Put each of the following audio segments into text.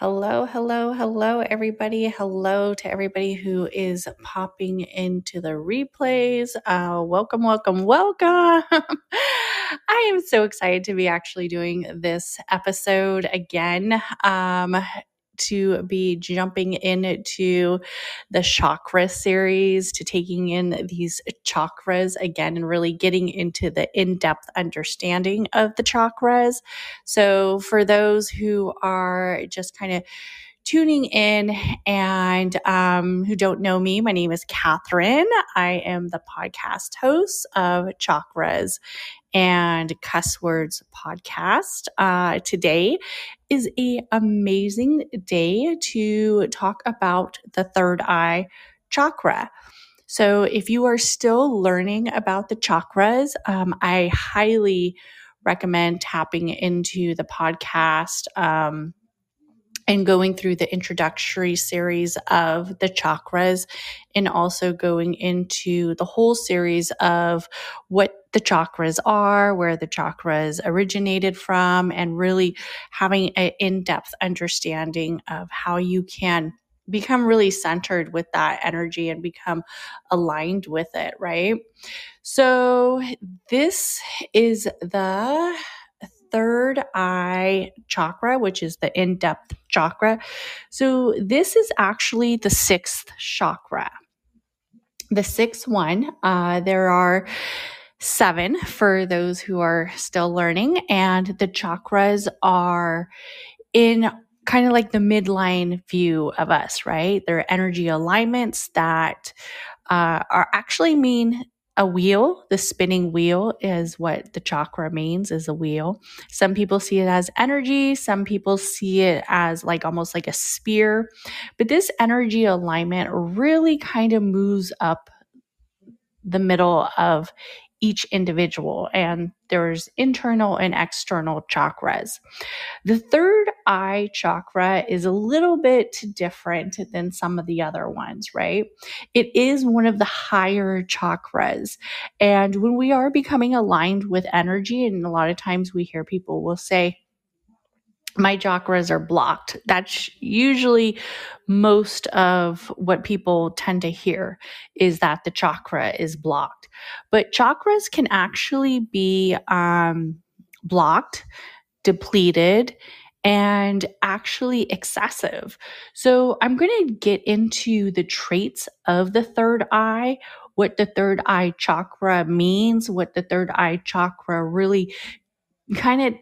Hello, hello, hello, everybody. Hello to everybody who is popping into the replays. Uh, welcome, welcome, welcome. I am so excited to be actually doing this episode again. Um, to be jumping into the chakra series, to taking in these chakras again and really getting into the in depth understanding of the chakras. So, for those who are just kind of tuning in and um, who don't know me, my name is Catherine. I am the podcast host of Chakras and Cuss Words podcast. Uh, today is a amazing day to talk about the third eye chakra. So, if you are still learning about the chakras, um, I highly recommend tapping into the podcast. Um, and going through the introductory series of the chakras and also going into the whole series of what the chakras are, where the chakras originated from, and really having an in depth understanding of how you can become really centered with that energy and become aligned with it, right? So, this is the third eye chakra, which is the in depth chakra. So, this is actually the sixth chakra. The sixth one, uh, there are seven for those who are still learning, and the chakras are in kind of like the midline view of us, right? They're energy alignments that uh, are actually mean a wheel. The spinning wheel is what the chakra means is a wheel. Some people see it as energy. Some people see it as like almost like a spear but this energy alignment really kind of moves up the middle of each individual, and there's internal and external chakras. The third eye chakra is a little bit different than some of the other ones, right? It is one of the higher chakras. And when we are becoming aligned with energy, and a lot of times we hear people will say, my chakras are blocked. That's usually most of what people tend to hear is that the chakra is blocked. But chakras can actually be um, blocked, depleted, and actually excessive. So I'm going to get into the traits of the third eye, what the third eye chakra means, what the third eye chakra really kind of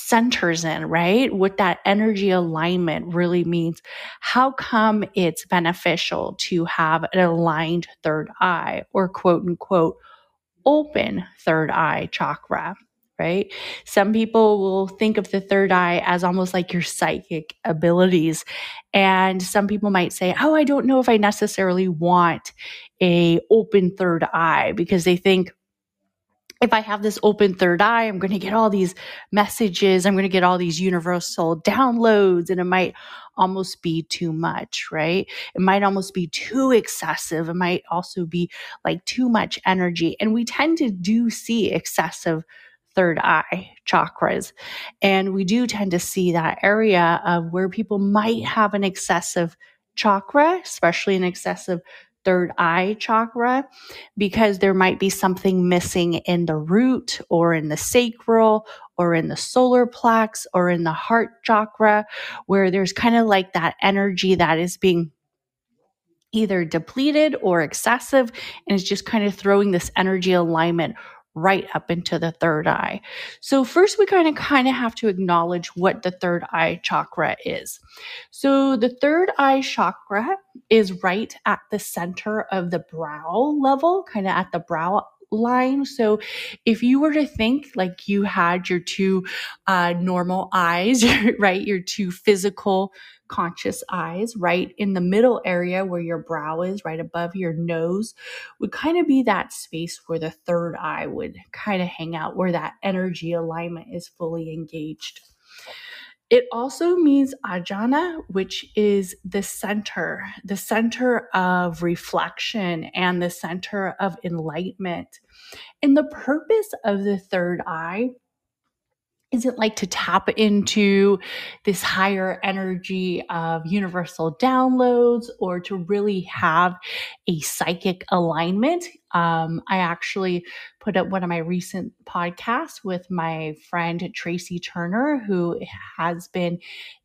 centers in, right? What that energy alignment really means. How come it's beneficial to have an aligned third eye or quote unquote open third eye chakra? Right? Some people will think of the third eye as almost like your psychic abilities. And some people might say, Oh, I don't know if I necessarily want a open third eye because they think, if I have this open third eye, I'm going to get all these messages. I'm going to get all these universal downloads, and it might almost be too much, right? It might almost be too excessive. It might also be like too much energy. And we tend to do see excessive third eye chakras. And we do tend to see that area of where people might have an excessive chakra, especially an excessive third eye chakra because there might be something missing in the root or in the sacral or in the solar plex or in the heart chakra where there's kind of like that energy that is being either depleted or excessive and is just kind of throwing this energy alignment right up into the third eye. So first we kind of kind of have to acknowledge what the third eye chakra is. So the third eye chakra is right at the center of the brow level, kind of at the brow line. So if you were to think like you had your two uh, normal eyes, right, your two physical conscious eyes right in the middle area where your brow is, right above your nose, would kind of be that space where the third eye would kind of hang out, where that energy alignment is fully engaged. It also means ajana, which is the center, the center of reflection and the center of enlightenment. And the purpose of the third eye isn't like to tap into this higher energy of universal downloads or to really have a psychic alignment. Um, I actually put up one of my recent podcasts with my friend Tracy Turner, who has been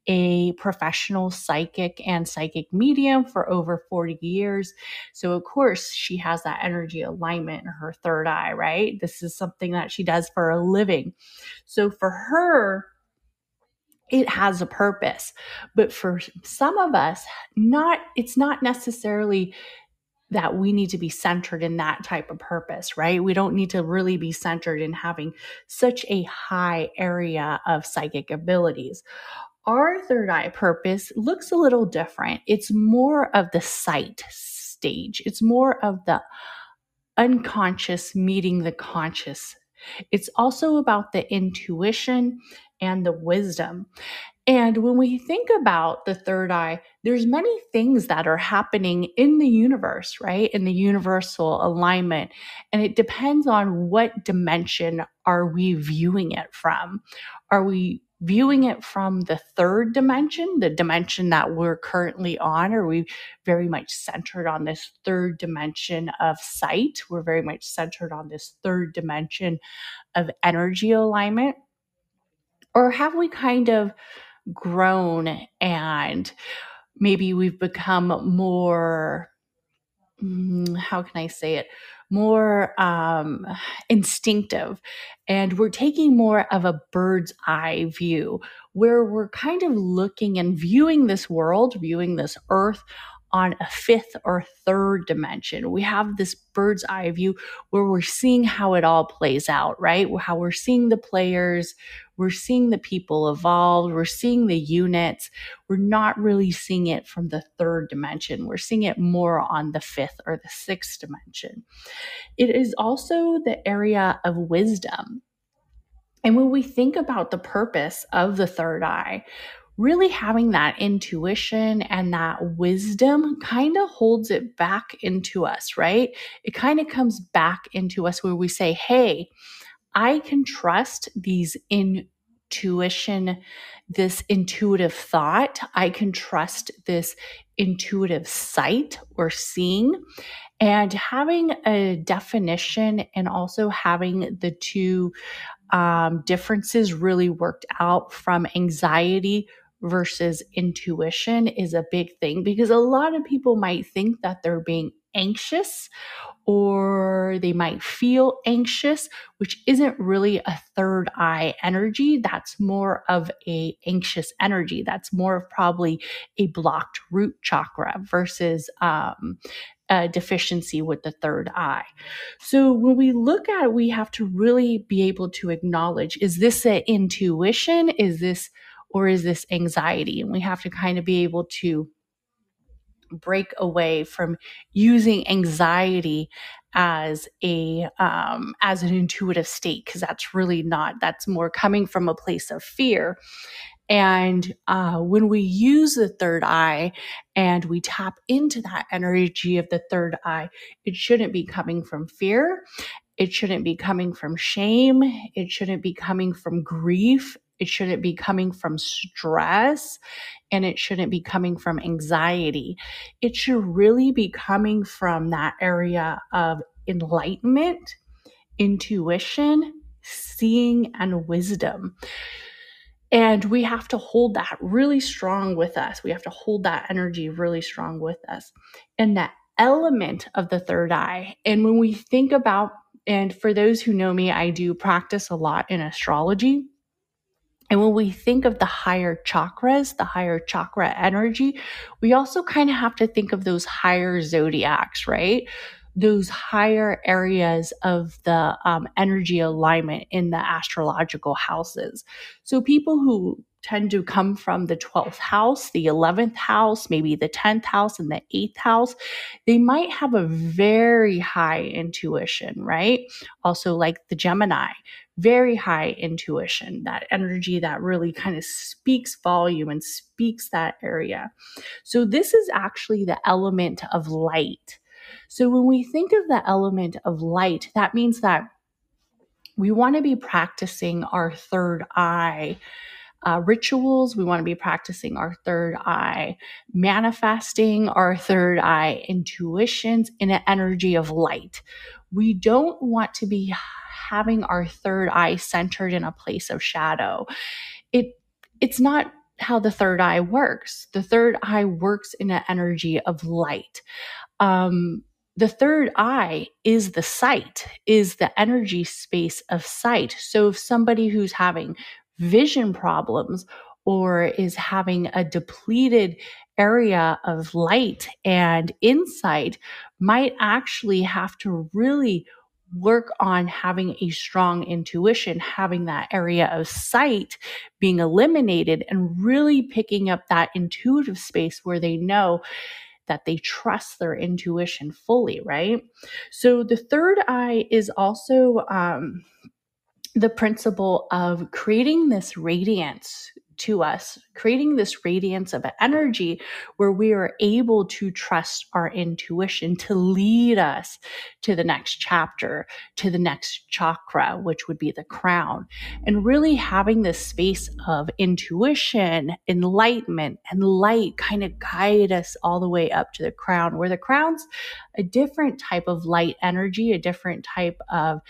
a professional psychic and psychic medium for over 40 years. So, of course, she has that energy alignment in her third eye, right? This is something that she does for a living. So, for her, it has a purpose. But for some of us, not it's not necessarily that we need to be centered in that type of purpose, right? We don't need to really be centered in having such a high area of psychic abilities. Our third eye purpose looks a little different. It's more of the sight stage, it's more of the unconscious meeting the conscious. It's also about the intuition and the wisdom. And when we think about the third eye, there's many things that are happening in the universe, right? In the universal alignment. And it depends on what dimension are we viewing it from? Are we viewing it from the third dimension, the dimension that we're currently on? Are we very much centered on this third dimension of sight? We're very much centered on this third dimension of energy alignment? Or have we kind of grown and maybe we've become more mm, how can I say it? More um, instinctive. And we're taking more of a bird's eye view where we're kind of looking and viewing this world, viewing this earth on a fifth or third dimension. We have this bird's eye view where we're seeing how it all plays out, right? How we're seeing the players, we're seeing the people evolve, we're seeing the units. We're not really seeing it from the third dimension. We're seeing it more on the fifth or the sixth dimension. It is also the area of wisdom. And when we think about the purpose of the third eye, really having that intuition and that wisdom kind of holds it back into us, right? It kind of comes back into us where we say, hey, I can trust these intuition, this intuitive thought. I can trust this intuitive sight or seeing. And having a definition and also having the two um, differences really worked out from anxiety versus intuition is a big thing because a lot of people might think that they're being anxious or they might feel anxious which isn't really a third eye energy that's more of a anxious energy that's more of probably a blocked root chakra versus um, a deficiency with the third eye. So when we look at it, we have to really be able to acknowledge is this an intuition? Is this or is this anxiety? And we have to kind of be able to break away from using anxiety as a um, as an intuitive state because that's really not that's more coming from a place of fear. And uh, when we use the third eye and we tap into that energy of the third eye it shouldn't be coming from fear. It shouldn't be coming from shame. It shouldn't be coming from grief it shouldn't be coming from stress and it shouldn't be coming from anxiety. It should really be coming from that area of enlightenment, intuition, seeing, and wisdom. And we have to hold that really strong with us. We have to hold that energy really strong with us. And that element of the third eye. And when we think about, and for those who know me, I do practice a lot in astrology. And when we think of the higher chakras, the higher chakra energy, we also kind of have to think of those higher zodiacs, right? those higher areas of the um, energy alignment in the astrological houses. So people who tend to come from the 12th house, the 11th house, maybe the 10th house and the 8th house, they might have a very high intuition, right? Also, like the Gemini, very high intuition, that energy that really kind of speaks volume and speaks that area. So, this is actually the element of light. So, when we think of the element of light, that means that we want to be practicing our third eye uh, rituals. We want to be practicing our third eye, manifesting our third eye intuitions in an energy of light. We don't want to be having our third eye centered in a place of shadow. It it's not how the third eye works. The third eye works in an energy of light. Um, the third eye is the sight, is the energy space of sight. So if somebody who's having vision problems or is having a depleted area of light and insight might actually have to really work on having a strong intuition, having that area of sight being eliminated, and really picking up that intuitive space where they know that they trust their intuition fully, right? So the third eye is also um, the principle of creating this radiance to us, creating this radiance of energy where we are able to trust our intuition to lead us to the next chapter, to the next chakra, which would be the crown. And really having this space of intuition, enlightenment, and light kind of guide us all the way up to the crown, where the crown's a different type of light energy, a different type of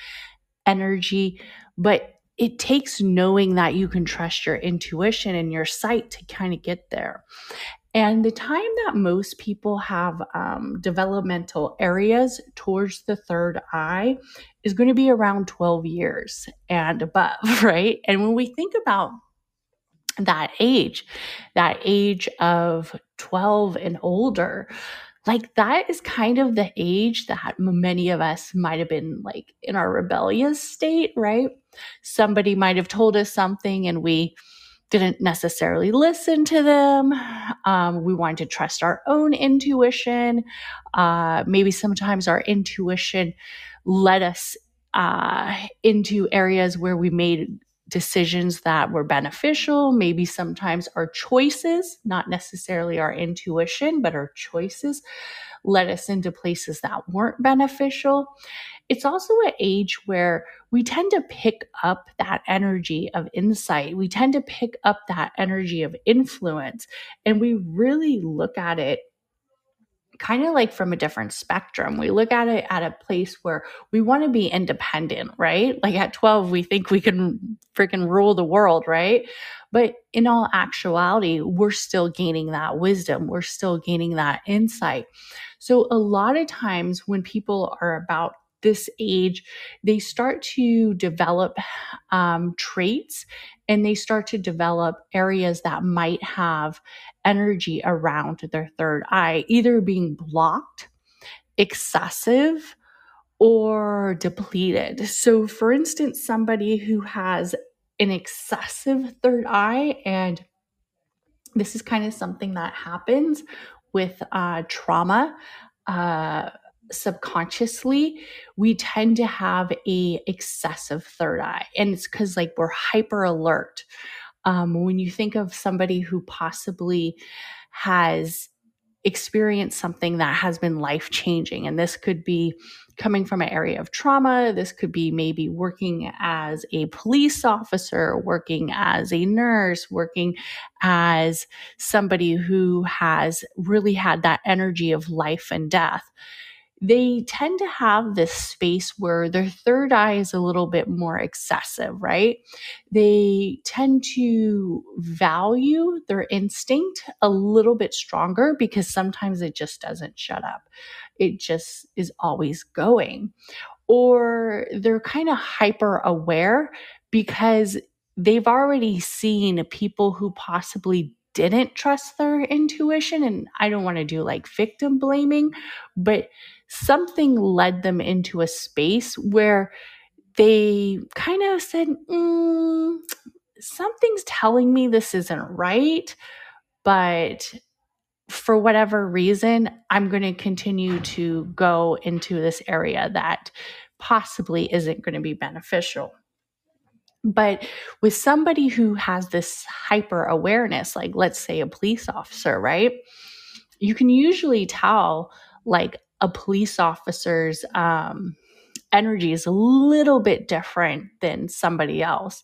energy, but it takes knowing that you can trust your intuition and your sight to kind of get there. And the time that most people have um, developmental areas towards the third eye is going to be around 12 years and above, right? And when we think about that age, that age of 12 and older, like that is kind of the age that many of us might have been like in our rebellious state, right? Somebody might have told us something and we didn't necessarily listen to them. Um, we wanted to trust our own intuition. Uh, maybe sometimes our intuition led us uh, into areas where we made decisions that were beneficial. Maybe sometimes our choices, not necessarily our intuition, but our choices led us into places that weren't beneficial. It's also an age where we tend to pick up that energy of insight. We tend to pick up that energy of influence, and we really look at it kind of like from a different spectrum. We look at it at a place where we want to be independent, right? Like at 12, we think we can freaking rule the world, right? But in all actuality, we're still gaining that wisdom, we're still gaining that insight. So a lot of times when people are about this age, they start to develop um, traits and they start to develop areas that might have energy around their third eye, either being blocked, excessive, or depleted. So, for instance, somebody who has an excessive third eye, and this is kind of something that happens with uh, trauma. Uh, subconsciously we tend to have a excessive third eye and it's because like we're hyper alert. Um, when you think of somebody who possibly has experienced something that has been life changing and this could be coming from an area of trauma this could be maybe working as a police officer working as a nurse working as somebody who has really had that energy of life and death they tend to have this space where their third eye is a little bit more excessive, right? They tend to value their instinct a little bit stronger because sometimes it just doesn't shut up. It just is always going. Or they're kind of hyper aware because they've already seen people who possibly didn't trust their intuition. And I don't want to do like victim blaming, but something led them into a space where they kind of said, mm, something's telling me this isn't right, but for whatever reason, I'm going to continue to go into this area that possibly isn't going to be beneficial. But with somebody who has this hyper awareness, like let's say a police officer, right? You can usually tell like a police officer's um, energy is a little bit different than somebody else.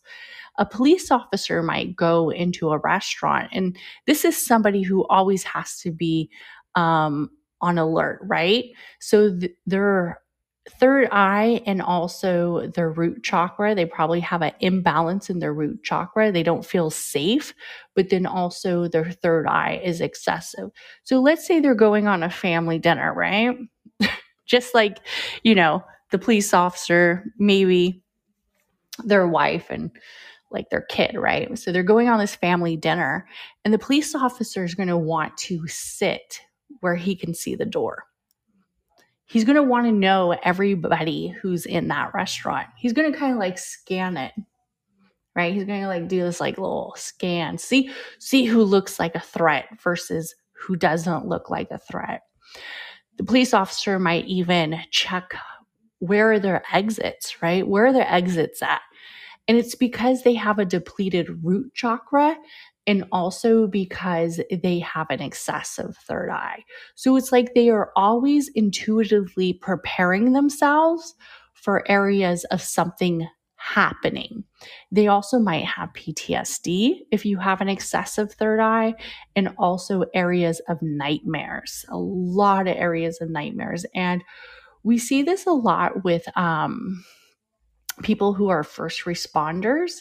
A police officer might go into a restaurant, and this is somebody who always has to be um, on alert, right? So th- they're third eye and also their root chakra they probably have an imbalance in their root chakra. They don't feel safe but then also their third eye is excessive. So let's say they're going on a family dinner right? Just like you know the police officer maybe their wife and like their kid right? So they're going on this family dinner and the police officer is going to want to sit where he can see the door he's going to want to know everybody who's in that restaurant. He's going to kind of like scan it. Right? He's going to like do this like little scan. See see who looks like a threat versus who doesn't look like a threat. The police officer might even check where are their exits, right? Where are their exits at? And it's because they have a depleted root chakra and also because they have an excessive third eye. So it's like they are always intuitively preparing themselves for areas of something happening. They also might have PTSD if you have an excessive third eye, and also areas of nightmares, a lot of areas of nightmares. And we see this a lot with, um, people who are first responders,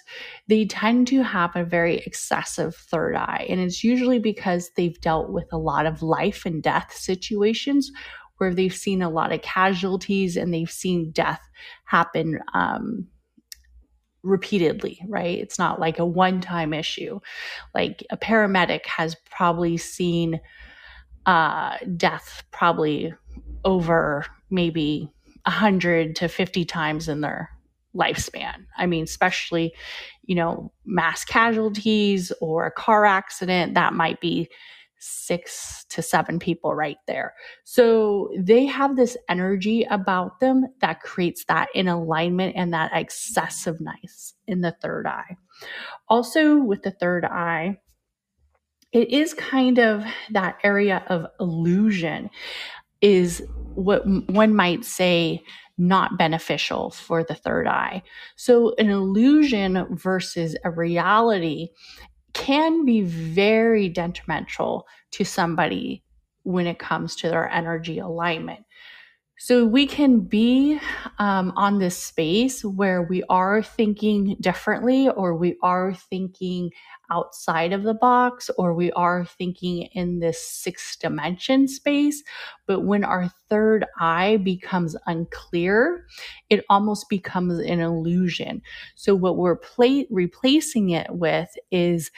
they tend to have a very excessive third eye. And it's usually because they've dealt with a lot of life and death situations where they've seen a lot of casualties and they've seen death happen um, repeatedly, right? It's not like a one time issue. Like a paramedic has probably seen uh, death probably over maybe 100 to 50 times in their lifespan. I mean, especially, you know, mass casualties or a car accident, that might be six to seven people right there. So they have this energy about them that creates that in alignment and that excessiveness in the third eye. Also, with the third eye, it is kind of that area of illusion, is what one might say not beneficial for the third eye. So, an illusion versus a reality can be very detrimental to somebody when it comes to their energy alignment. So we can be um, on this space where we are thinking differently, or we are thinking outside of the box, or we are thinking in this six dimension space. But when our third eye becomes unclear, it almost becomes an illusion. So what we're pla- replacing it with is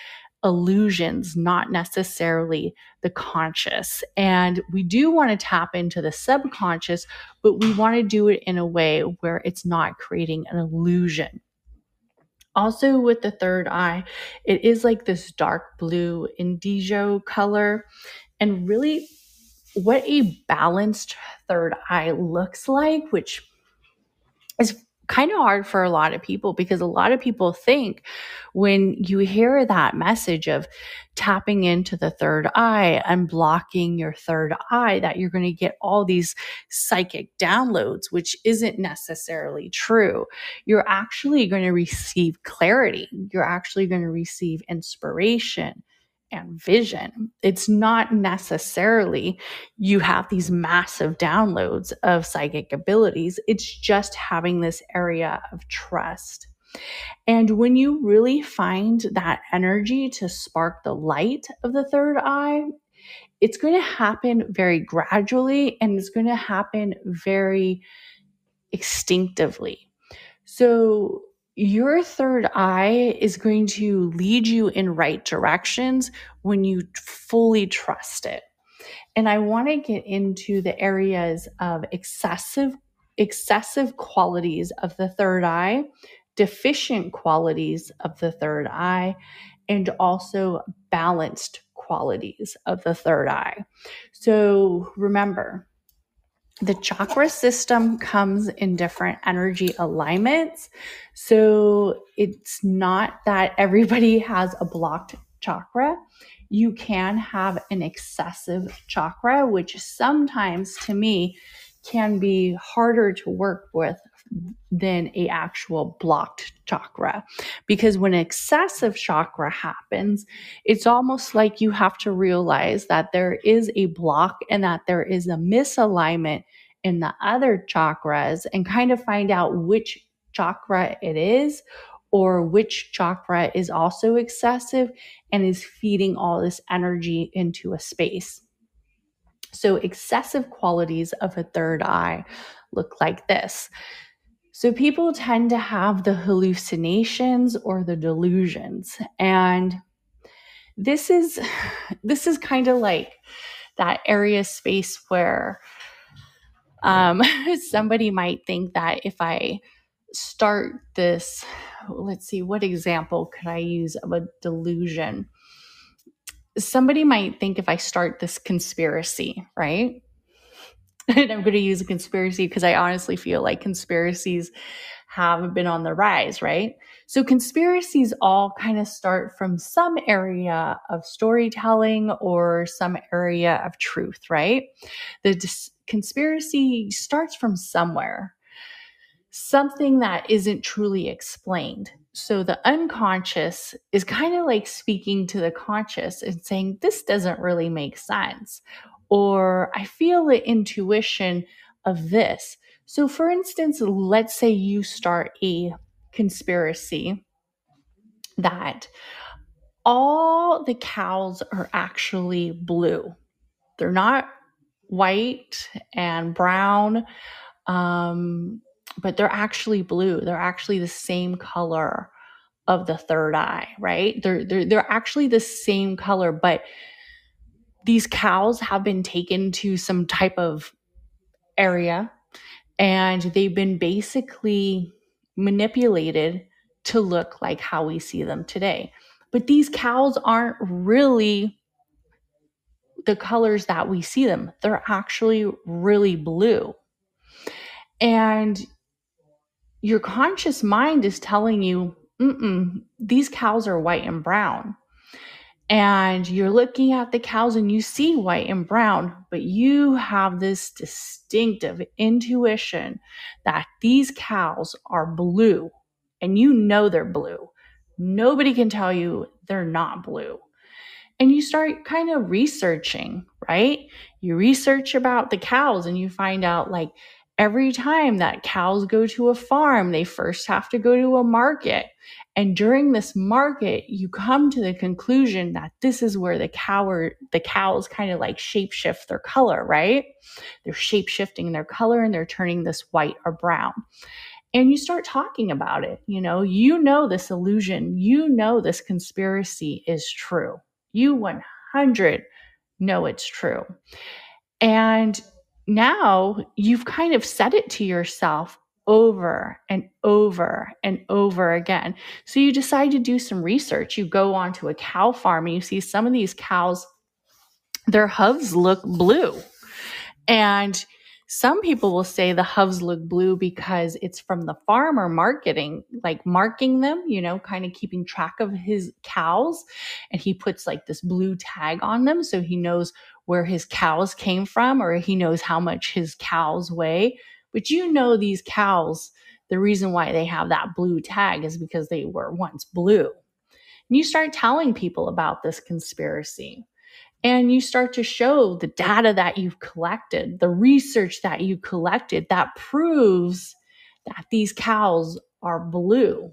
illusions, not necessarily the conscious. And we do want to tap into the subconscious, but we want to do it in a way where it's not creating an illusion. Also, with the third eye, it is like this dark blue indigo color. And really, what a balanced third eye looks like, which is kind of hard for a lot of people because a lot of people think when you hear that message of tapping into the third eye and blocking your third eye that you're going to get all these psychic downloads, which isn't necessarily true. You're actually going to receive clarity. You're actually going to receive inspiration and vision. It's not necessarily you have these massive downloads of psychic abilities, it's just having this area of trust. And when you really find that energy to spark the light of the third eye, it's going to happen very gradually and it's going to happen very instinctively. So, your third eye is going to lead you in right directions when you fully trust it. And I want to get into the areas of excessive excessive qualities of the third eye, deficient qualities of the third eye, and also balanced qualities of the third eye. So remember, the chakra system comes in different energy alignments. So it's not that everybody has a blocked chakra. You can have an excessive chakra, which sometimes to me can be harder to work with than a actual blocked chakra because when excessive chakra happens it's almost like you have to realize that there is a block and that there is a misalignment in the other chakras and kind of find out which chakra it is or which chakra is also excessive and is feeding all this energy into a space so, excessive qualities of a third eye look like this. So, people tend to have the hallucinations or the delusions. And this is this is kind of like that area space where um, somebody might think that if I start this, let's see, what example could I use of a delusion? somebody might think if I start this conspiracy, right? And I'm going to use a conspiracy because I honestly feel like conspiracies have been on the rise, right? So conspiracies all kind of start from some area of storytelling or some area of truth, right? The dis- conspiracy starts from somewhere, something that isn't truly explained. So the unconscious is kind of like speaking to the conscious and saying, This doesn't really make sense. Or I feel the intuition of this. So, for instance, let's say you start a conspiracy that all the cows are actually blue. They're not white and brown. Um, but they're actually blue. They're actually the same color of the third eye, right? They're they're they're actually the same color, but these cows have been taken to some type of area and they've been basically manipulated to look like how we see them today. But these cows aren't really the colors that we see them. They're actually really blue. And your conscious mind is telling you, these cows are white and brown. And you're looking at the cows and you see white and brown, but you have this distinctive intuition that these cows are blue and you know they're blue. Nobody can tell you they're not blue. And you start kind of researching, right? You research about the cows and you find out like, every time that cows go to a farm, they first have to go to a market. And during this market, you come to the conclusion that this is where the cow or, the cows kind of like shapeshift their color, right? They're shapeshifting their color and they're turning this white or brown. And you start talking about it. You know, you know this illusion, you know this conspiracy is true. You 100 know it's true. And now you've kind of said it to yourself over and over and over again. So you decide to do some research. You go onto a cow farm and you see some of these cows, their hooves look blue. And some people will say the hooves look blue because it's from the farmer marketing, like marking them, you know, kind of keeping track of his cows. And he puts like this blue tag on them so he knows where his cows came from or he knows how much his cows weigh. But you know, these cows, the reason why they have that blue tag is because they were once blue. And you start telling people about this conspiracy and you start to show the data that you've collected, the research that you collected that proves that these cows are blue.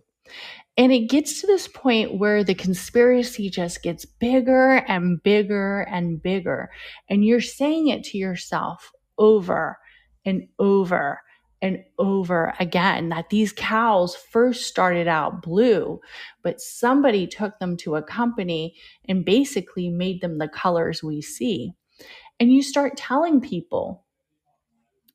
And it gets to this point where the conspiracy just gets bigger and bigger and bigger. And you're saying it to yourself over and over and over again that these cows first started out blue, but somebody took them to a company and basically made them the colors we see. And you start telling people,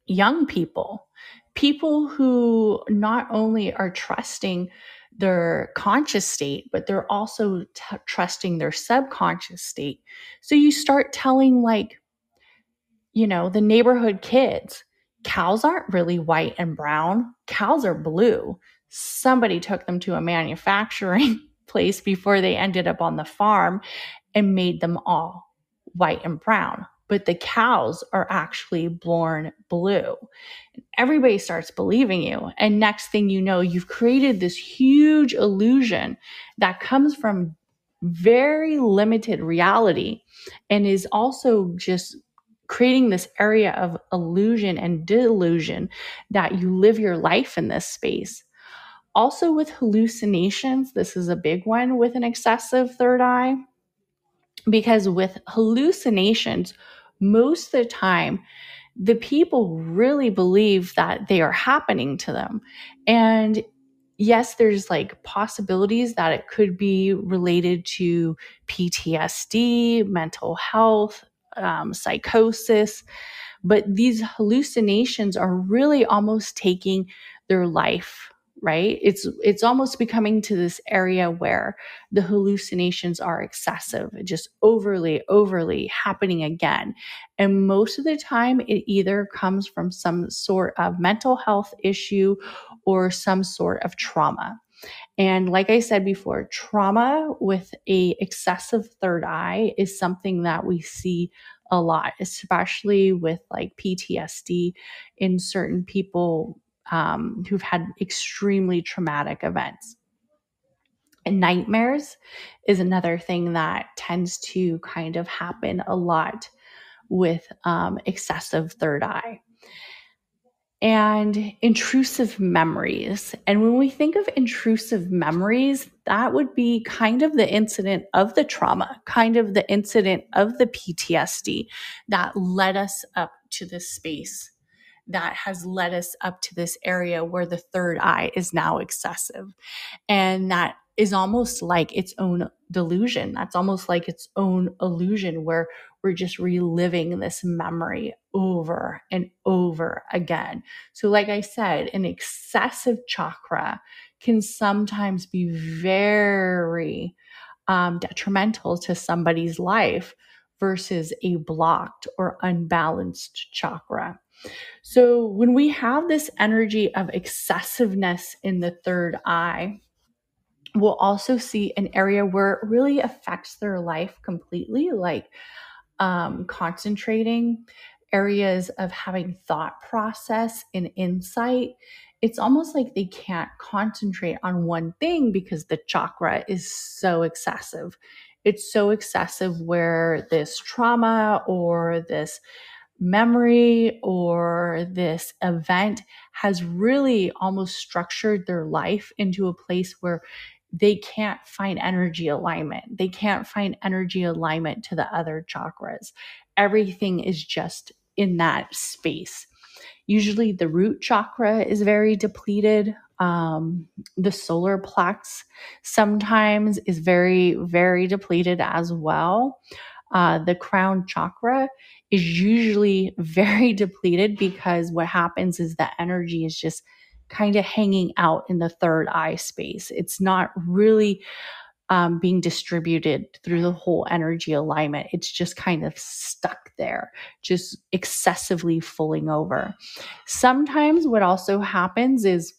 young people, people who not only are trusting their conscious state, but they're also t- trusting their subconscious state. So you start telling, like, you know, the neighborhood kids, cows aren't really white and brown, cows are blue. Somebody took them to a manufacturing place before they ended up on the farm and made them all white and brown. But the cows are actually born blue. Everybody starts believing you. And next thing you know, you've created this huge illusion that comes from very limited reality and is also just creating this area of illusion and delusion that you live your life in this space. Also, with hallucinations, this is a big one with an excessive third eye, because with hallucinations, most of the time, the people really believe that they are happening to them. And yes, there's like possibilities that it could be related to PTSD, mental health, um, psychosis. But these hallucinations are really almost taking their life right? It's it's almost becoming to this area where the hallucinations are excessive just overly overly happening again. And most of the time it either comes from some sort of mental health issue or some sort of trauma. And like I said before, trauma with a excessive third eye is something that we see a lot, especially with like PTSD in certain people um, who've had extremely traumatic events. And nightmares is another thing that tends to kind of happen a lot with um, excessive third eye and intrusive memories. And when we think of intrusive memories, that would be kind of the incident of the trauma, kind of the incident of the PTSD that led us up to this space, that has led us up to this area where the third eye is now excessive. And that is almost like its own delusion. That's almost like its own illusion where we're just reliving this memory over and over again. So, like I said, an excessive chakra can sometimes be very um, detrimental to somebody's life versus a blocked or unbalanced chakra. So, when we have this energy of excessiveness in the third eye, we'll also see an area where it really affects their life completely, like um, concentrating, areas of having thought process and insight. It's almost like they can't concentrate on one thing because the chakra is so excessive. It's so excessive where this trauma or this memory or this event has really almost structured their life into a place where they can't find energy alignment. They can't find energy alignment to the other chakras. Everything is just in that space. Usually, the root chakra is very depleted. Um, the solar plex sometimes is very, very depleted as well. Uh, the crown chakra is usually very depleted because what happens is the energy is just kind of hanging out in the third eye space. It's not really um, being distributed through the whole energy alignment. It's just kind of stuck there, just excessively fulling over. Sometimes what also happens is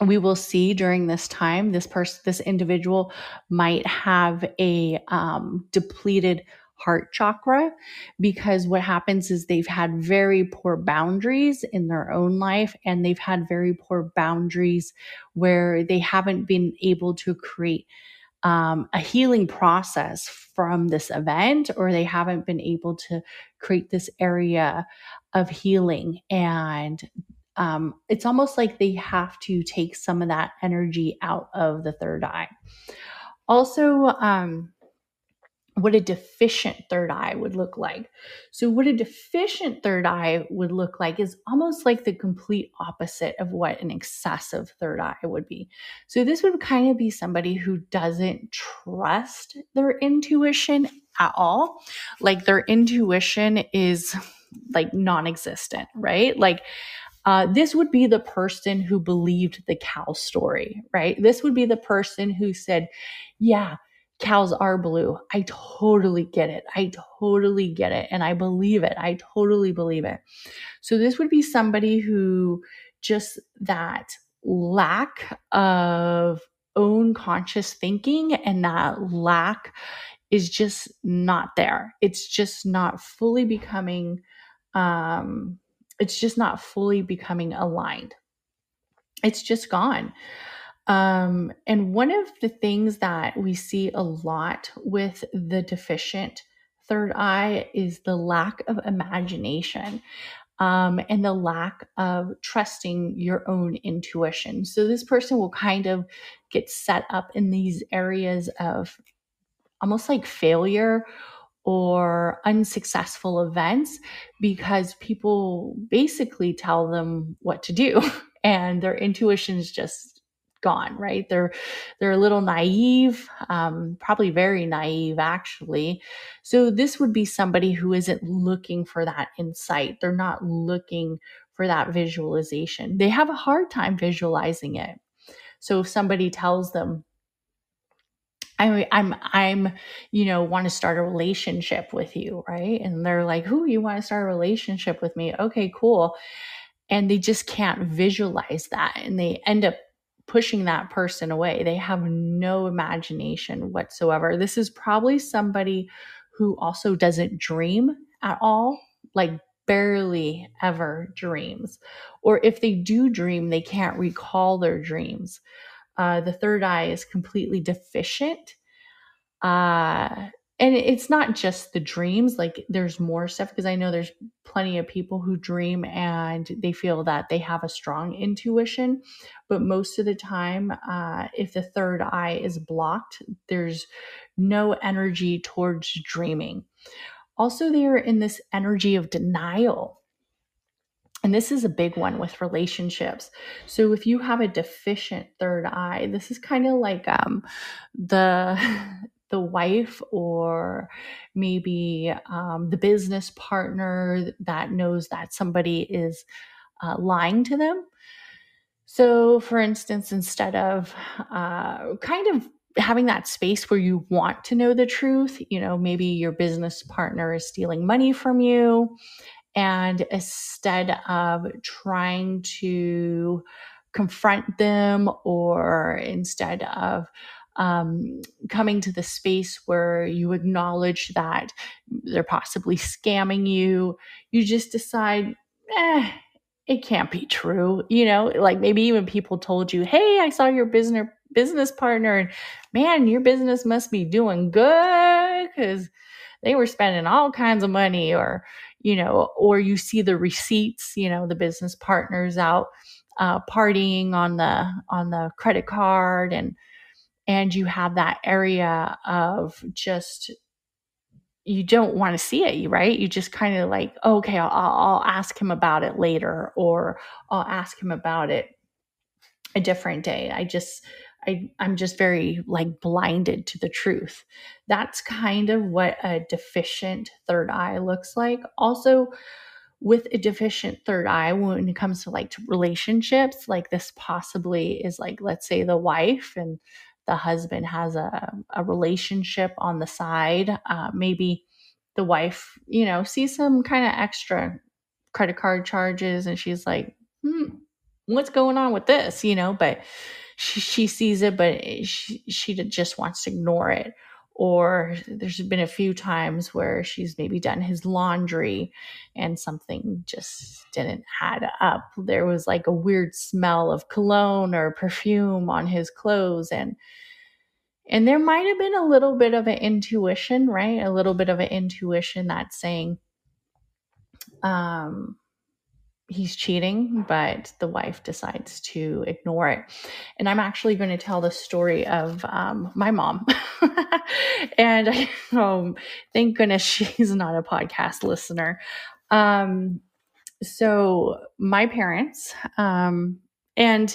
we will see during this time this person this individual might have a um, depleted heart chakra because what happens is they've had very poor boundaries in their own life and they've had very poor boundaries where they haven't been able to create um, a healing process from this event or they haven't been able to create this area of healing. And um, it's almost like they have to take some of that energy out of the third eye. Also um, what a deficient third eye would look like. So, what a deficient third eye would look like is almost like the complete opposite of what an excessive third eye would be. So, this would kind of be somebody who doesn't trust their intuition at all. Like, their intuition is like non existent, right? Like, uh, this would be the person who believed the cow story, right? This would be the person who said, Yeah, cows are blue. I totally get it. I totally get it. And I believe it. I totally believe it. So this would be somebody who just that lack of own conscious thinking and that lack is just not there. It's just not fully becoming um it's just not fully becoming aligned. It's just gone. Um, and one of the things that we see a lot with the deficient third eye is the lack of imagination um, and the lack of trusting your own intuition. So, this person will kind of get set up in these areas of almost like failure or unsuccessful events because people basically tell them what to do and their intuition is just gone right they're they're a little naive um, probably very naive actually so this would be somebody who isn't looking for that insight they're not looking for that visualization they have a hard time visualizing it so if somebody tells them I'm, I'm, I'm, you know, want to start a relationship with you, right? And they're like, "Who you want to start a relationship with me?" Okay, cool. And they just can't visualize that, and they end up pushing that person away. They have no imagination whatsoever. This is probably somebody who also doesn't dream at all, like barely ever dreams. Or if they do dream, they can't recall their dreams. Uh, the third eye is completely deficient. Uh, and it's not just the dreams like there's more stuff because i know there's plenty of people who dream and they feel that they have a strong intuition but most of the time uh, if the third eye is blocked there's no energy towards dreaming. Also they're in this energy of denial. And this is a big one with relationships. So if you have a deficient third eye this is kind of like um, the the wife or maybe um, the business partner that knows that somebody is uh, lying to them. So, for instance, instead of uh, kind of having that space where you want to know the truth, you know, maybe your business partner is stealing money from you. And instead of trying to confront them or instead of um, coming to the space where you acknowledge that they're possibly scamming you, you just decide, eh, it can't be true. You know, like maybe even people told you, hey, I saw your business business partner and man, your business must be doing good because they were spending all kinds of money or you know or you see the receipts you know the business partners out uh, partying on the on the credit card and and you have that area of just you don't want to see it right? You just kind of like okay I'll, I'll ask him about it later or i'll ask him about it a different day. I just I, i'm just very like blinded to the truth. That's kind of what a deficient third eye looks like. Also with a deficient third eye when it comes to like relationships like this possibly is like let's say the wife and the husband has a, a relationship on the side. Uh, maybe the wife, you know, sees some kind of extra credit card charges and she's like, hmm, what's going on with this? You know, but she, she sees it, but she, she just wants to ignore it. Or there's been a few times where she's maybe done his laundry and something just didn't add up. There was like a weird smell of cologne or perfume on his clothes. And and there might have been a little bit of an intuition, right? A little bit of an intuition that's saying, um, he's cheating, but the wife decides to ignore it. And I'm actually going to tell the story of um, my mom. and I, oh, thank goodness she's not a podcast listener. Um, so, my parents, um, and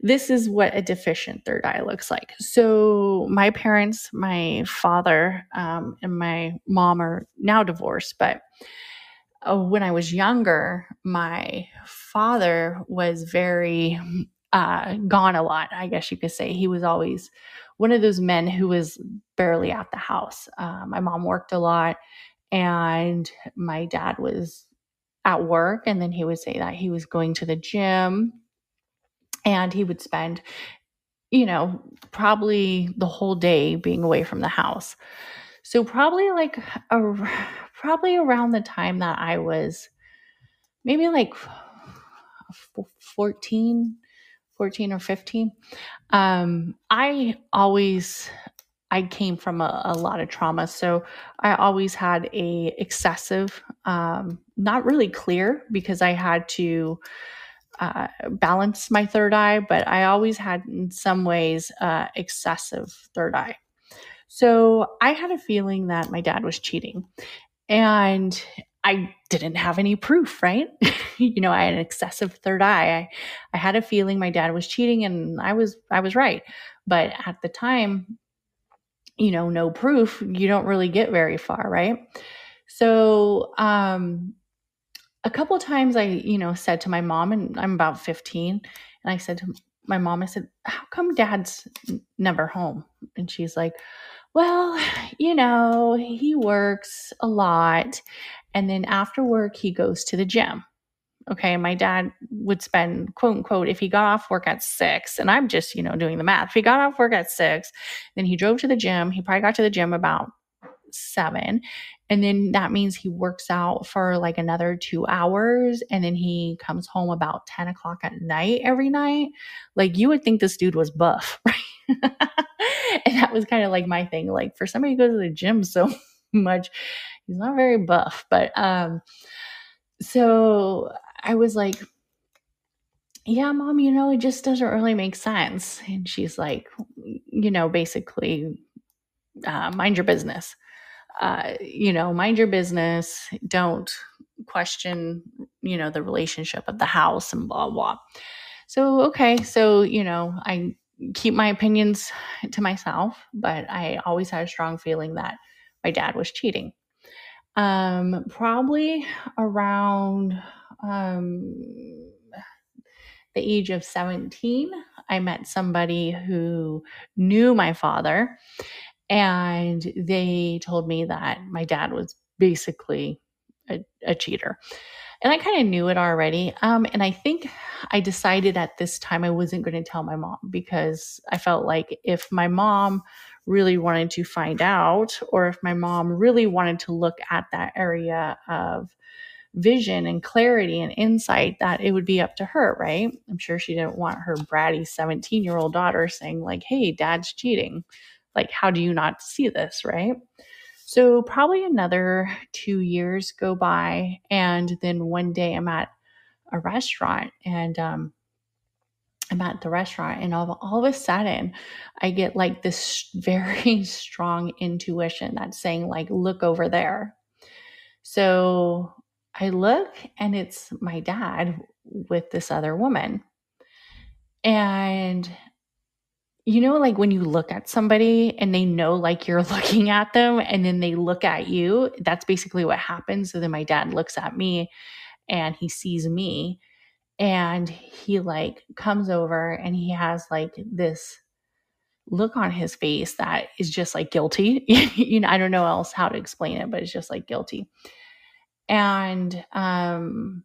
this is what a deficient third eye looks like. So, my parents, my father, um, and my mom are now divorced, but when I was younger, my father was very uh, gone a lot, I guess you could say. He was always one of those men who was barely at the house. Uh, my mom worked a lot, and my dad was at work. And then he would say that he was going to the gym, and he would spend, you know, probably the whole day being away from the house. So probably like a, probably around the time that I was maybe like 14 14 or 15 um, i always i came from a, a, lot of trauma so i always had a excessive um, not really clear because i had to uh, balance my third eye but i always had in some ways uh, excessive third eye so I had a feeling that my dad was cheating. And I didn't have any proof, right? you know, I had an excessive third eye. I, I had a feeling my dad was cheating and I was I was right. But at the time, you know, no proof, you don't really get very far, right? So um a couple times I, you know, said to my mom, and I'm about 15, and I said to my mom, I said, How come dad's never home? And she's like, well, you know, he works a lot. And then after work, he goes to the gym. Okay. My dad would spend, quote unquote, if he got off work at six, and I'm just, you know, doing the math. If he got off work at six, then he drove to the gym. He probably got to the gym about seven. And then that means he works out for like another two hours. And then he comes home about 10 o'clock at night every night. Like you would think this dude was buff, right? and that was kind of like my thing. Like for somebody who goes to the gym so much, he's not very buff. But um, so I was like, yeah, mom, you know, it just doesn't really make sense. And she's like, you know, basically, uh, mind your business. Uh, you know, mind your business. Don't question, you know, the relationship of the house and blah, blah. So, okay. So, you know, I keep my opinions to myself, but I always had a strong feeling that my dad was cheating. Um, probably around um, the age of 17, I met somebody who knew my father, and they told me that my dad was basically a, a cheater and I kind of knew it already. Um, and I think I decided at this time I wasn't going to tell my mom because I felt like if my mom really wanted to find out, or if my mom really wanted to look at that area of vision and clarity and insight, that it would be up to her, right? I'm sure she didn't want her bratty 17 year old daughter saying, like, hey, dad's cheating. Like, how do you not see this, right? So, probably another two years go by. And then one day I'm at a restaurant and um, I'm at the restaurant, and all, all of a sudden, I get like this very strong intuition that's saying, like, look over there. So I look, and it's my dad with this other woman. And you know, like when you look at somebody and they know like you're looking at them and then they look at you, that's basically what happens. So then my dad looks at me and he sees me and he like comes over and he has like this look on his face that is just like guilty. you know, I don't know else how to explain it, but it's just like guilty. And um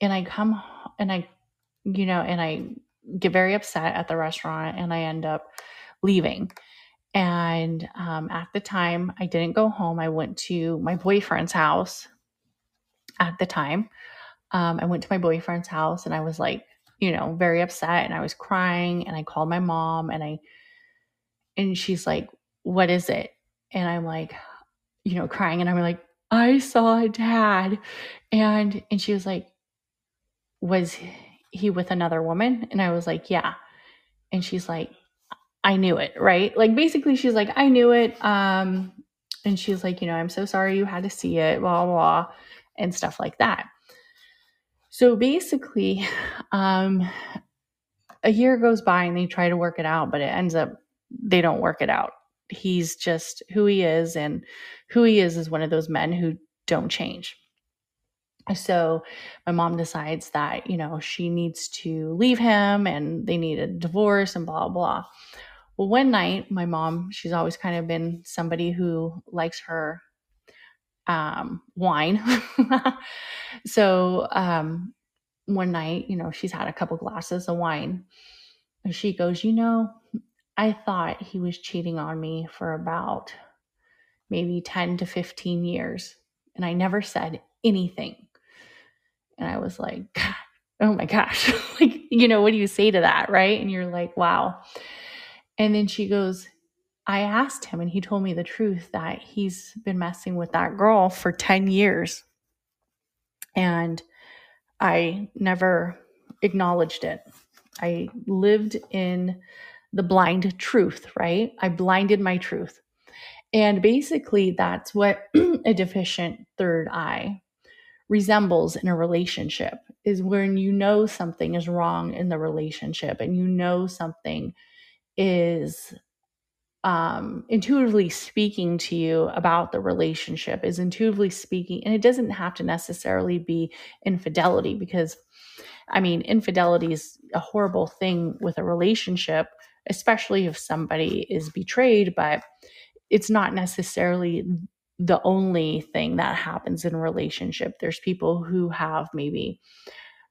and I come and I you know, and I get very upset at the restaurant and I end up leaving. And um, at the time, I didn't go home. I went to my boyfriend's house at the time. Um, I went to my boyfriend's house and I was like, you know, very upset and I was crying and I called my mom and I, and she's like, what is it? And I'm like, you know, crying and I'm like, I saw dad. And, and she was like, was he with another woman? And I was like, yeah. And she's like, I knew it, right? Like basically she's like, I knew it. Um, and she's like, you know, I'm so sorry you had to see it, blah, blah, blah and stuff like that. So basically, um, a year goes by and they try to work it out, but it ends up they don't work it out. He's just who he is, and who he is is one of those men who don't change. So my mom decides that, you know, she needs to leave him and they need a divorce and blah, blah. Well, one night, my mom, she's always kind of been somebody who likes her um, wine. so um, one night, you know, she's had a couple glasses of wine. And she goes, You know, I thought he was cheating on me for about maybe 10 to 15 years. And I never said anything. And I was like, oh my gosh. like, you know, what do you say to that? Right. And you're like, wow. And then she goes, I asked him, and he told me the truth that he's been messing with that girl for 10 years. And I never acknowledged it. I lived in the blind truth, right? I blinded my truth. And basically, that's what a deficient third eye resembles in a relationship is when you know something is wrong in the relationship and you know something is um, intuitively speaking to you about the relationship, is intuitively speaking, and it doesn't have to necessarily be infidelity because I mean, infidelity is a horrible thing with a relationship, especially if somebody is betrayed, but it's not necessarily the only thing that happens in relationship. There's people who have maybe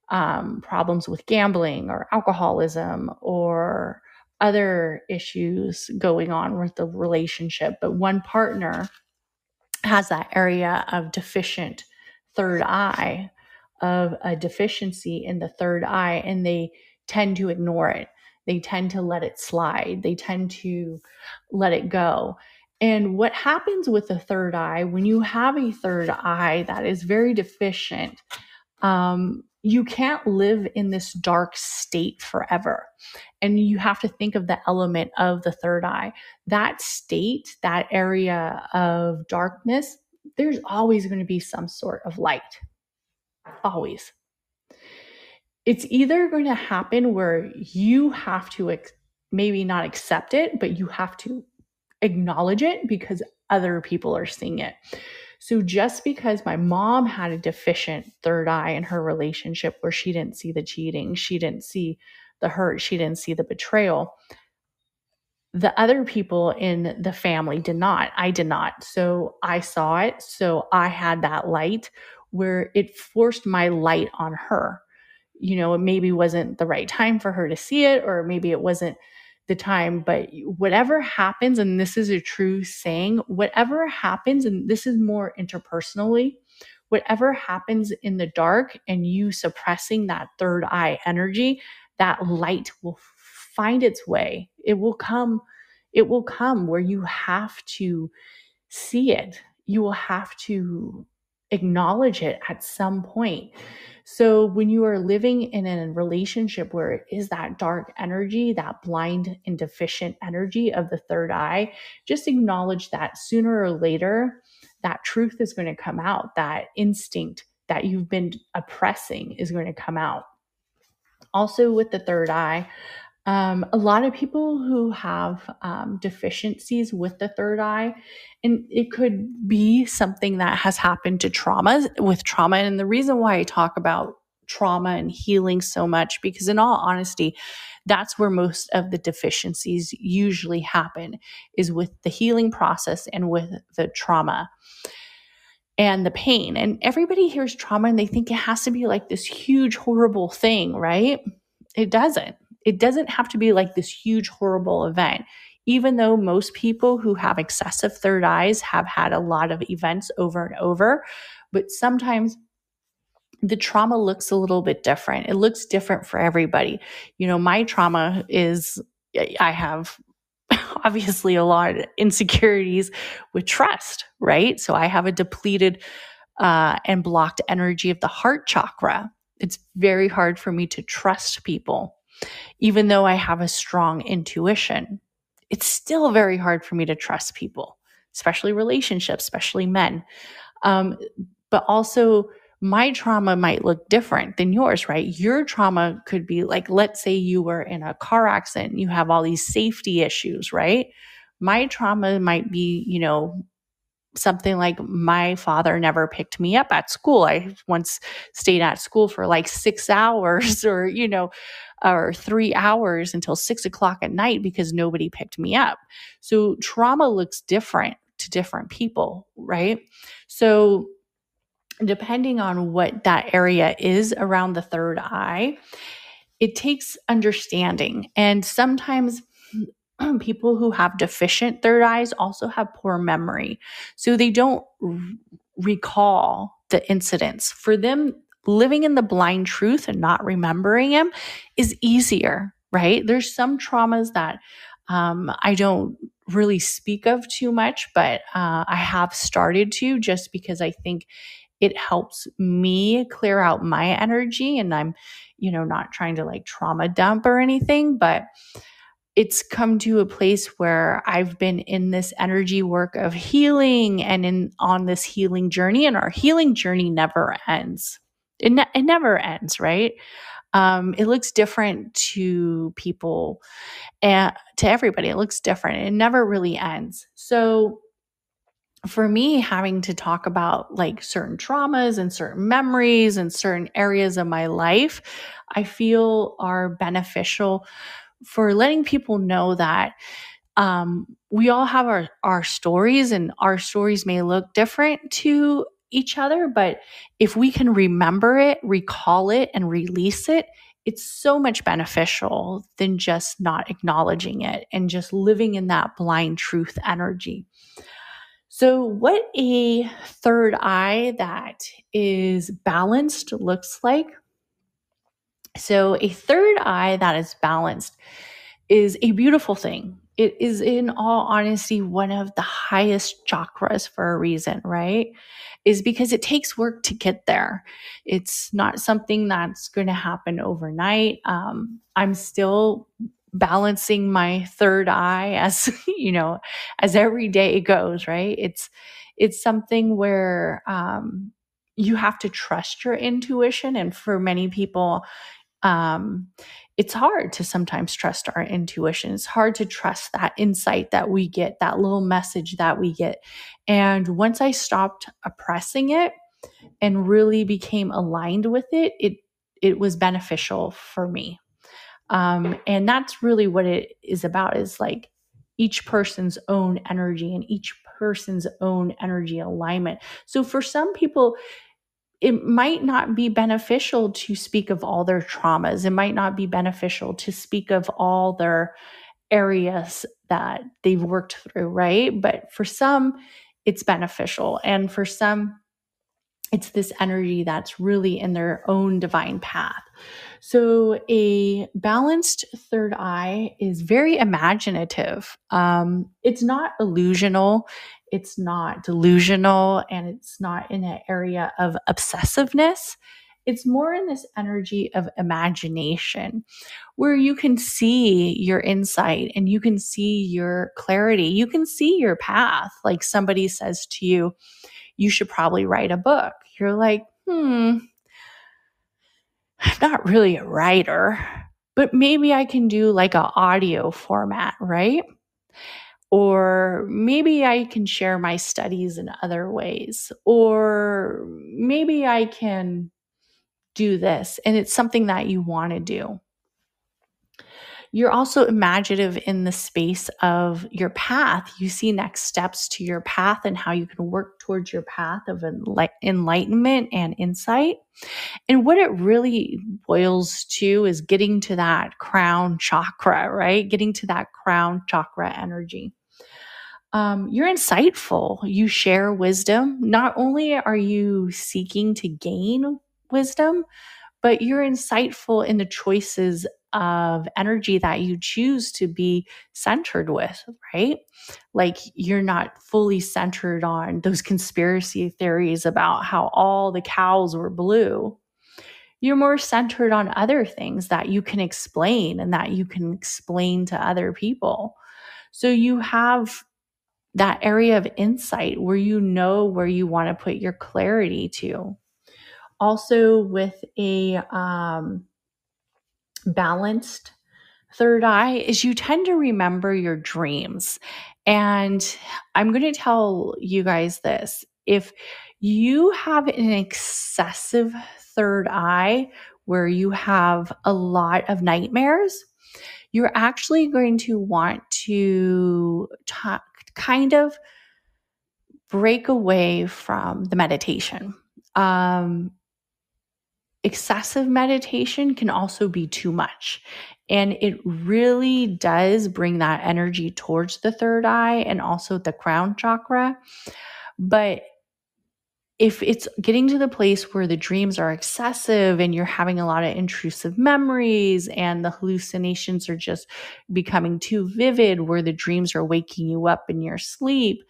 um, problems with gambling or alcoholism or other issues going on with the relationship, but one partner has that area of deficient third eye, of a deficiency in the third eye, and they tend to ignore it. They tend to let it slide. They tend to let it go. And what happens with the third eye, when you have a third eye that is very deficient, um, you can't live in this dark state forever. And you have to think of the element of the third eye. That state, that area of darkness, there's always going to be some sort of light. Always. It's either going to happen where you have to ex- maybe not accept it, but you have to acknowledge it because other people are seeing it. So just because my mom had a deficient third eye in her relationship where she didn't see the cheating, she didn't see the hurt, she didn't see the betrayal, the other people in the family did not. I did not. So I saw it. So I had that light where it forced my light on her. You know, it maybe wasn't the right time for her to see it, or maybe it wasn't the time, but whatever happens, and this is a true saying, whatever happens, and this is more interpersonally, whatever happens in the dark and you suppressing that third eye energy, that light will find its way. It will come, it will come where you have to see it. You will have to acknowledge it at some point. So when you are living in a relationship where it is that dark energy, that blind and deficient energy of the third eye, just acknowledge that sooner or later, that truth is going to come out, that instinct that you've been oppressing is going to come out. Also, with the third eye, um, a lot of people who have um, deficiencies with the third eye, and it could be something that has happened to trauma with trauma. And the reason why I talk about trauma and healing so much, because in all honesty, that's where most of the deficiencies usually happen, is with the healing process and with the trauma and the pain. And everybody hears trauma and they think it has to be like this huge, horrible thing, right? It doesn't it doesn't have to be like this huge, horrible event. Even though most people who have excessive third eyes have had a lot of events over and over, but sometimes the trauma looks a little bit different. It looks different for everybody. You know, my trauma is I have obviously a lot of insecurities with trust, right? So I have a depleted uh, and blocked energy of the heart chakra. It's very hard for me to trust people, even though I have a strong intuition. It's still very hard for me to trust people, especially relationships, especially men. Um, but also, my trauma might look different than yours, right? Your trauma could be like, let's say you were in a car accident, you have all these safety issues, right? My trauma might be, you know, something like my father never picked me up at school. I once stayed at school for like six hours or, you know, or three hours until six o'clock at night because nobody picked me up. So trauma looks different to different people, right? So depending on what that area is around the third eye, it takes understanding. And sometimes people who have deficient third eyes also have poor memory. So they don't r- recall the incidents. For them, living in the blind truth and not remembering them is easier, right? There's some traumas that um, I don't really speak of too much, but uh, I have started to just because I think it helps me clear out my energy and I'm, you know, not trying to like trauma dump or anything, but it's come to a place where I've been in this energy work of healing and in on this healing journey and our healing journey never ends. It, ne- it never ends, right? Um, it looks different to people and to everybody. It looks different. It never really ends. So for me, having to talk about like certain traumas and certain memories and certain areas of my life, I feel are beneficial for letting people know that um, we all have our, our stories and our stories may look different to each other, but if we can remember it, recall it, and release it, it's so much beneficial than just not acknowledging it and just living in that blind truth energy. So, what a third eye that is balanced looks like. So, a third eye that is balanced is a beautiful thing. It is, in all honesty, one of the highest chakras for a reason, right? Is because it takes work to get there. It's not something that's going to happen overnight. Um, I'm still balancing my third eye as you know as every day goes right it's it's something where um you have to trust your intuition and for many people um it's hard to sometimes trust our intuition. It's hard to trust that insight that we get that little message that we get. And once i stopped oppressing it and really became aligned with it it it was beneficial for me. Um, and that's really what it is about is like each person's own energy and each person's own energy alignment. So for some people, it might not be beneficial to speak of all their traumas. It might not be beneficial to speak of all their areas that they've worked through, right? But for some, it's beneficial. And for some, it's this energy that's really in their own divine path. So, a balanced third eye is very imaginative. Um, it's not illusional, it's not delusional, and it's not in an area of obsessiveness. It's more in this energy of imagination where you can see your insight and you can see your clarity. You can see your path. Like somebody says to you, you should probably write a book. You're like, hmm, I'm not really a writer, but maybe I can do like an audio format, right? Or maybe I can share my studies in other ways. Or maybe I can do this and it's something that you want to do. You're also imaginative in the space of your path. You see next steps to your path and how you can work towards your path of enlightenment and insight. And what it really boils to is getting to that crown chakra, right? Getting to that crown chakra energy. Um, you're insightful. You share wisdom. Not only are you seeking to gain wisdom, but you're insightful in the choices of energy that you choose to be centered with, right? Like you're not fully centered on those conspiracy theories about how all the cows were blue. you're more centered on other things that you can explain and that you can explain to other people. So you have that area of insight where you know where you want to put your clarity to. Also, with a um, balanced third eye, is you tend to remember your dreams. And I'm going to tell you guys this if you have an excessive third eye where you have a lot of nightmares, you're actually going to want to t- kind of break away from the meditation. Um, excessive meditation can also be too much. And it really does bring that energy towards the third eye and also the crown chakra. But if it's getting to the place where the dreams are excessive and you're having a lot of intrusive memories and the hallucinations are just becoming too vivid, where the dreams are waking you up in your sleep,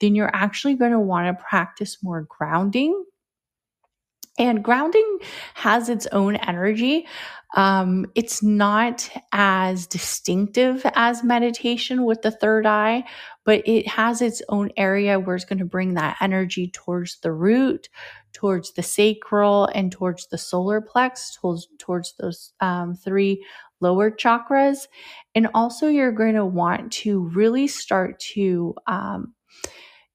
then you're actually going to want to practice more grounding. And grounding has its own energy. Um, it's not as distinctive as meditation with the third eye, but it has its own area where it's going to bring that energy towards the root, towards the sacral, and towards the solar plex, towards, towards those um, three lower chakras. And also, you're going to want to really start to um,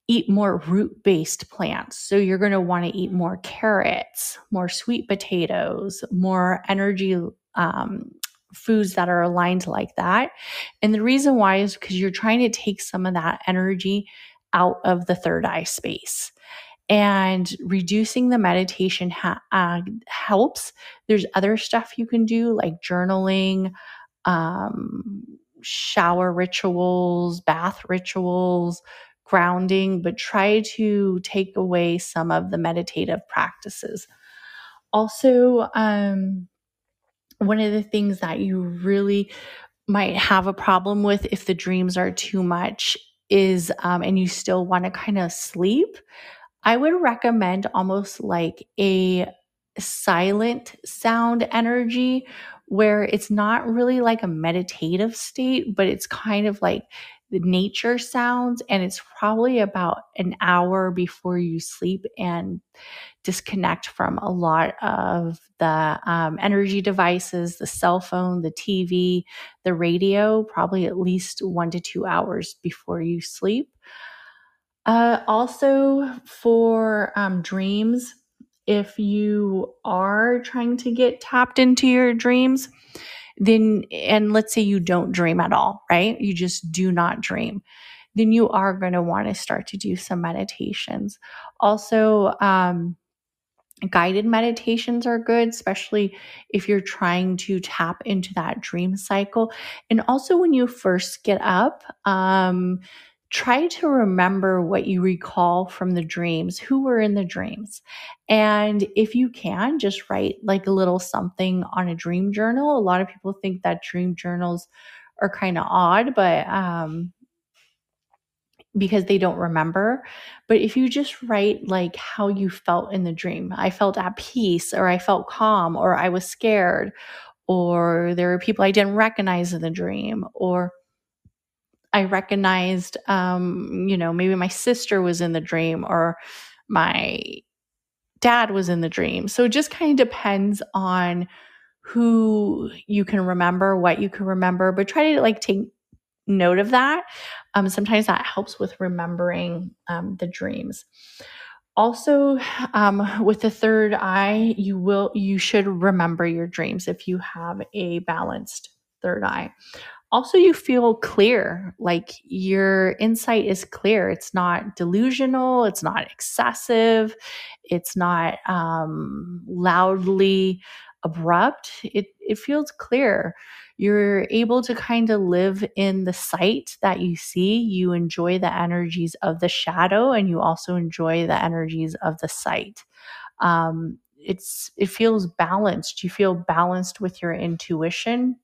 eat more root based plants. So you're going to want to eat more carrots, more sweet potatoes, more energy um, foods that are aligned like that. And the reason why is because you're trying to take some of that energy out of the third eye space. And reducing the meditation ha- uh, helps. There's other stuff you can do like journaling, um, shower rituals, bath rituals, grounding, but try to take away some of the meditative practices. Also, um, one of the things that you really might have a problem with if the dreams are too much is, um, and you still want to kind of sleep, I would recommend almost like a silent sound energy where it's not really like a meditative state, but it's kind of like the nature sounds. And it's probably about an hour before you sleep and disconnect from a lot of the um, energy devices, the cell phone, the TV, the radio, probably at least one to two hours before you sleep. Uh, also, for um, dreams, if you are trying to get tapped into your dreams, then, and let's say you don't dream at all, right? You just do not dream. Then you are going to want to start to do some meditations. Also, um, guided meditations are good, especially if you're trying to tap into that dream cycle. And also, when you first get up, um, try to remember what you recall from the dreams, who were in the dreams. And if you can, just write like a little something on a dream journal. A lot of people think that dream journals are kind of odd, but um, because they don't remember. But if you just write like how you felt in the dream, I felt at peace, or I felt calm, or I was scared, or there were people I didn't recognize in the dream, or I recognized, um, you know, maybe my sister was in the dream or my dad was in the dream. So it just kind of depends on who you can remember, what you can remember, but try to like take note of that. Um, sometimes that helps with remembering um, the dreams. Also, um, with the third eye, you will you should remember your dreams if you have a balanced third eye also you feel clear like your insight is clear. It's not delusional it's not excessive it's not um, loudly abrupt. It it feels clear. You're able to kind of live in the sight that you see. You enjoy the energies of the shadow and you also enjoy the energies of the sight. Um, it's it feels balanced. You feel balanced with your intuition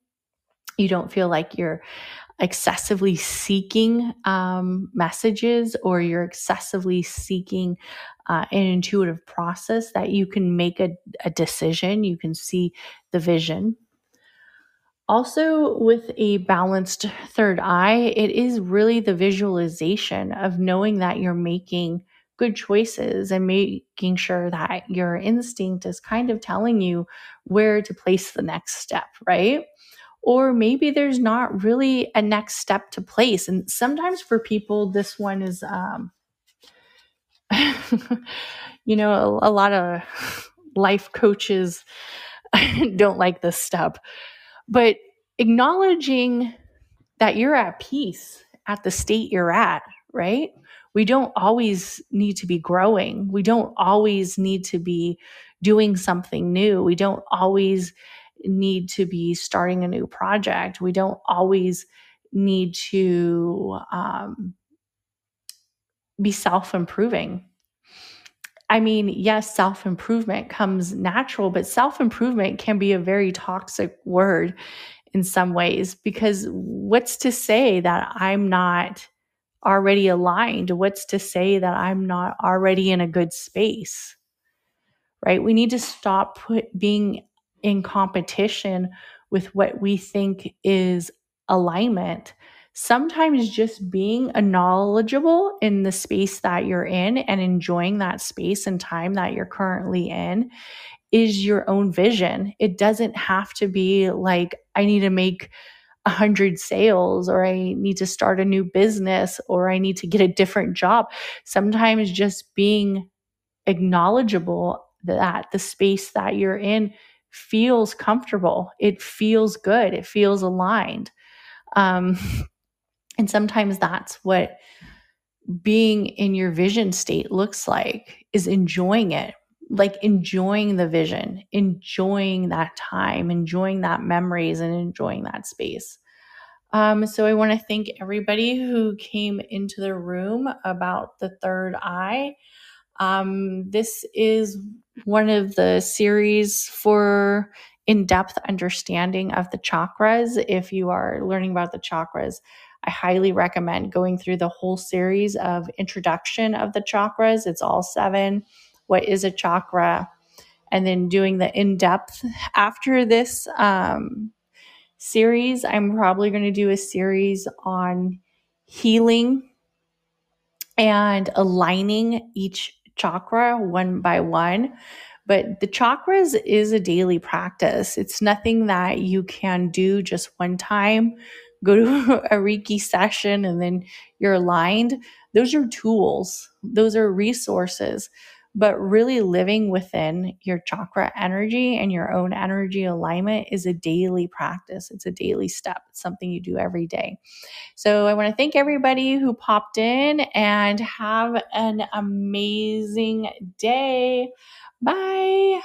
you don't feel like you're excessively seeking um, messages or you're excessively seeking uh, an intuitive process that you can make a, a decision, you can see the vision. Also, with a balanced third eye, it is really the visualization of knowing that you're making good choices and making sure that your instinct is kind of telling you where to place the next step, right? Or maybe there's not really a next step to place. And sometimes for people, this one is, um, you know, a, a lot of life coaches don't like this step. But acknowledging that you're at peace at the state you're at, right? We don't always need to be growing. We don't always need to be doing something new. We don't always need to be starting a new project. We don't always need to um, be self improving. I mean, yes, self improvement comes natural, but self improvement can be a very toxic word in some ways because what's to say that I'm not already aligned? What's to say that I'm not already in a good space? Right? We need to stop put, being in competition with what we think is alignment. Sometimes just being knowledgeable in the space that you're in and enjoying that space and time that you're currently in is your own vision. It doesn't have to be like, I need to make a hundred sales or I need to start a new business or I need to get a different job. Sometimes just being acknowledgeable that the space that you're in feels comfortable. It feels good. It feels aligned. Um, and sometimes that's what being in your vision state looks like is enjoying it like enjoying the vision enjoying that time enjoying that memories and enjoying that space um, so i want to thank everybody who came into the room about the third eye um, this is one of the series for in depth understanding of the chakras. If you are learning about the chakras, I highly recommend going through the whole series of introduction of the chakras. It's all seven. What is a chakra? And then doing the in depth. After this um, series, I'm probably going to do a series on healing and aligning each chakra one by one. But the chakras is a daily practice. It's nothing that you can do just one time, go to a Reiki session, and then you're aligned. Those are tools, those are resources. But really living within your chakra energy and your own energy alignment is a daily practice. It's a daily step. It's something you do every day. So I want to thank everybody who popped in and have an amazing day. Bye.